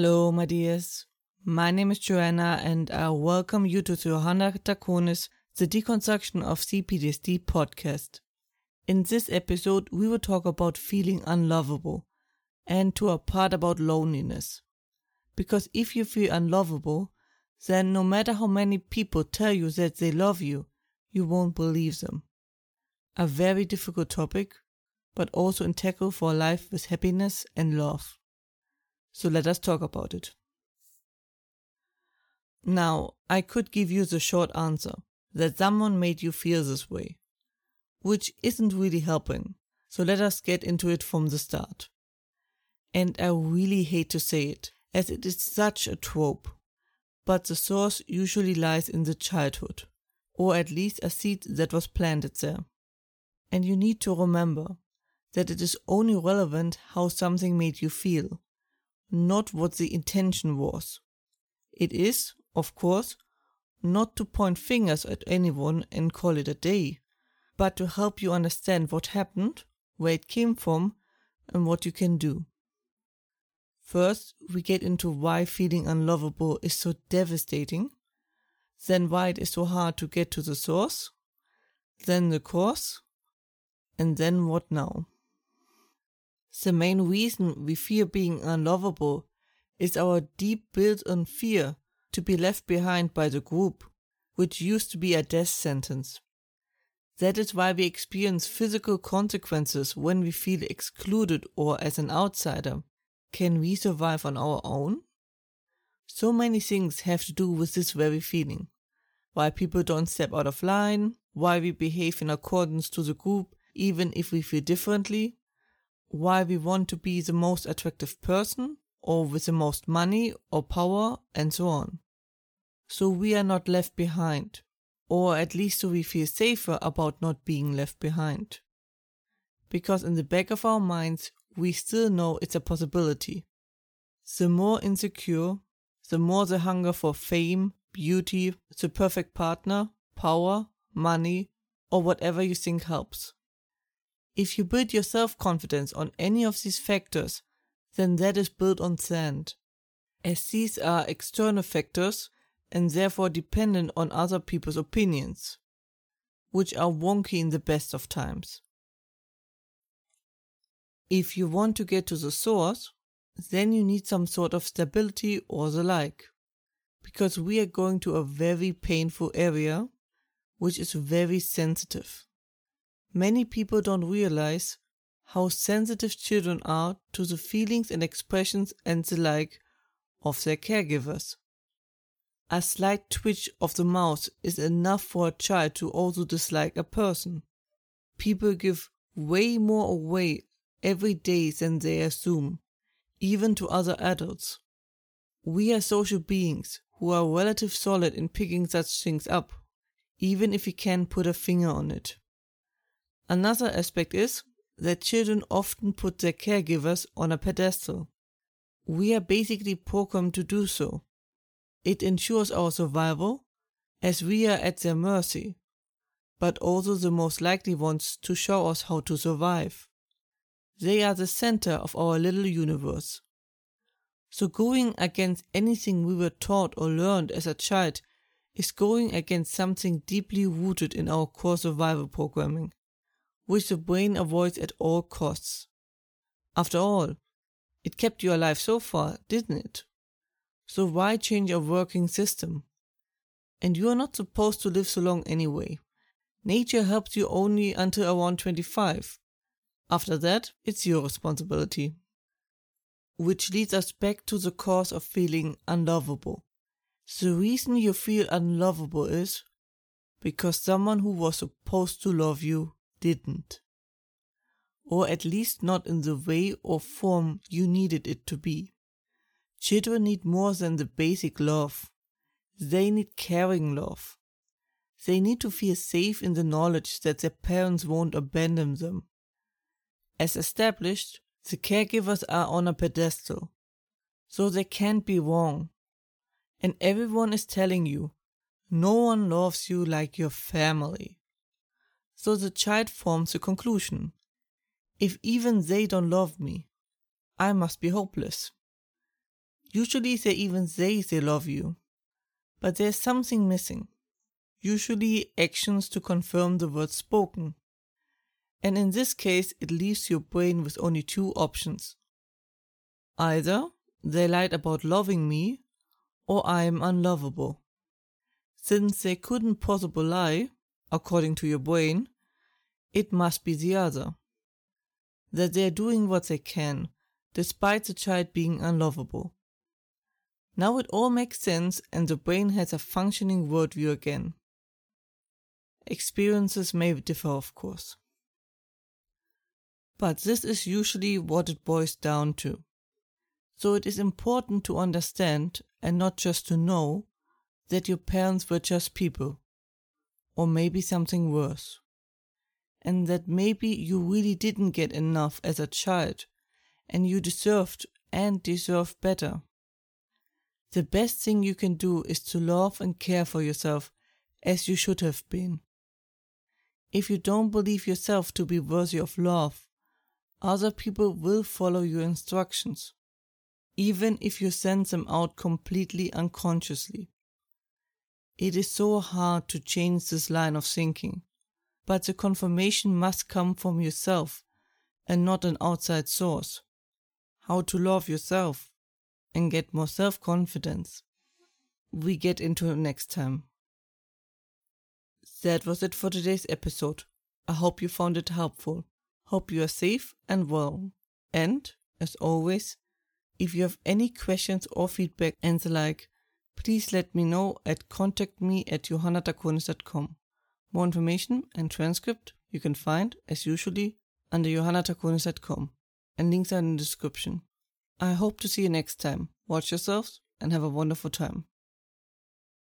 Hello, my dears. My name is Johanna, and I welcome you to Johanna Draconis, the Deconstruction of CPTSD podcast. In this episode, we will talk about feeling unlovable and to a part about loneliness. Because if you feel unlovable, then no matter how many people tell you that they love you, you won't believe them. A very difficult topic, but also integral for a life with happiness and love. So let us talk about it. Now, I could give you the short answer that someone made you feel this way, which isn't really helping. So let us get into it from the start. And I really hate to say it, as it is such a trope, but the source usually lies in the childhood, or at least a seed that was planted there. And you need to remember that it is only relevant how something made you feel, not what the intention was. It is, of course, not to point fingers at anyone and call it a day, but to help you understand what happened, where it came from, and what you can do. First, we get into why feeling unlovable is so devastating, then why it is so hard to get to the source, then the cause, and then what now. The main reason we fear being unlovable is our deep built in fear to be left behind by the group, which used to be a death sentence. That is why we experience physical consequences when we feel excluded or as an outsider. Can we survive on our own? So many things have to do with this very feeling. Why people don't step out of line, why we behave in accordance to the group even if we feel differently, why we want to be the most attractive person, or with the most money or power, and so on. So we are not left behind, or at least so we feel safer about not being left behind. Because in the back of our minds, we still know it's a possibility. The more insecure, the more the hunger for fame, beauty, the perfect partner, power, money, or whatever you think helps. If you build your self confidence on any of these factors, then that is built on sand. As these are external factors and therefore dependent on other people's opinions, which are wonky in the best of times. If you want to get to the source, then you need some sort of stability or the like, because we are going to a very painful area which is very sensitive. Many people don't realize how sensitive children are to the feelings and expressions and the like of their caregivers. A slight twitch of the mouth is enough for a child to also dislike a person. People give way more away every day than they assume, even to other adults. We are social beings who are relative solid in picking such things up, even if we can't put a finger on it. Another aspect is that children often put their caregivers on a pedestal. We are basically programmed to do so. It ensures our survival, as we are at their mercy, but also the most likely ones to show us how to survive. They are the center of our little universe. So going against anything we were taught or learned as a child is going against something deeply rooted in our core survival programming which the brain avoids at all costs. After all, it kept you alive so far, didn't it? So why change a working system? And you are not supposed to live so long anyway. Nature helps you only until around 25. After that, it's your responsibility. Which leads us back to the cause of feeling unlovable. The reason you feel unlovable is because someone who was supposed to love you didn't. Or at least not in the way or form you needed it to be. Children need more than the basic love. They need caring love. They need to feel safe in the knowledge that their parents won't abandon them. As established, the caregivers are on a pedestal, so they can't be wrong. And everyone is telling you, no one loves you like your family. So the child forms a conclusion. If even they don't love me, I must be hopeless. Usually they even say they love you, but there's something missing. Usually actions to confirm the words spoken. And in this case, it leaves your brain with only two options. Either they lied about loving me, or I am unlovable. Since they couldn't possibly lie, according to your brain, it must be the other. That they are doing what they can, despite the child being unlovable. Now it all makes sense and the brain has a functioning worldview again. Experiences may differ, of course. But this is usually what it boils down to. So it is important to understand and not just to know that your parents were just people, or maybe something worse, and that maybe you really didn't get enough as a child and you deserved and deserve better. The best thing you can do is to love and care for yourself as you should have been. If you don't believe yourself to be worthy of love, other people will follow your instructions, even if you send them out completely unconsciously. It is so hard to change this line of thinking, but the confirmation must come from yourself and not an outside source. How to love yourself and get more self confidence. We get into next time. That was it for today's episode. I hope you found it helpful. Hope you are safe and well. And, as always, if you have any questions or feedback and the like, please let me know at contactme at johannadraconis.com. More information and transcript you can find, as usually, under johannadraconis.com, and links are in the description. I hope to see you next time. Watch yourselves and have a wonderful time.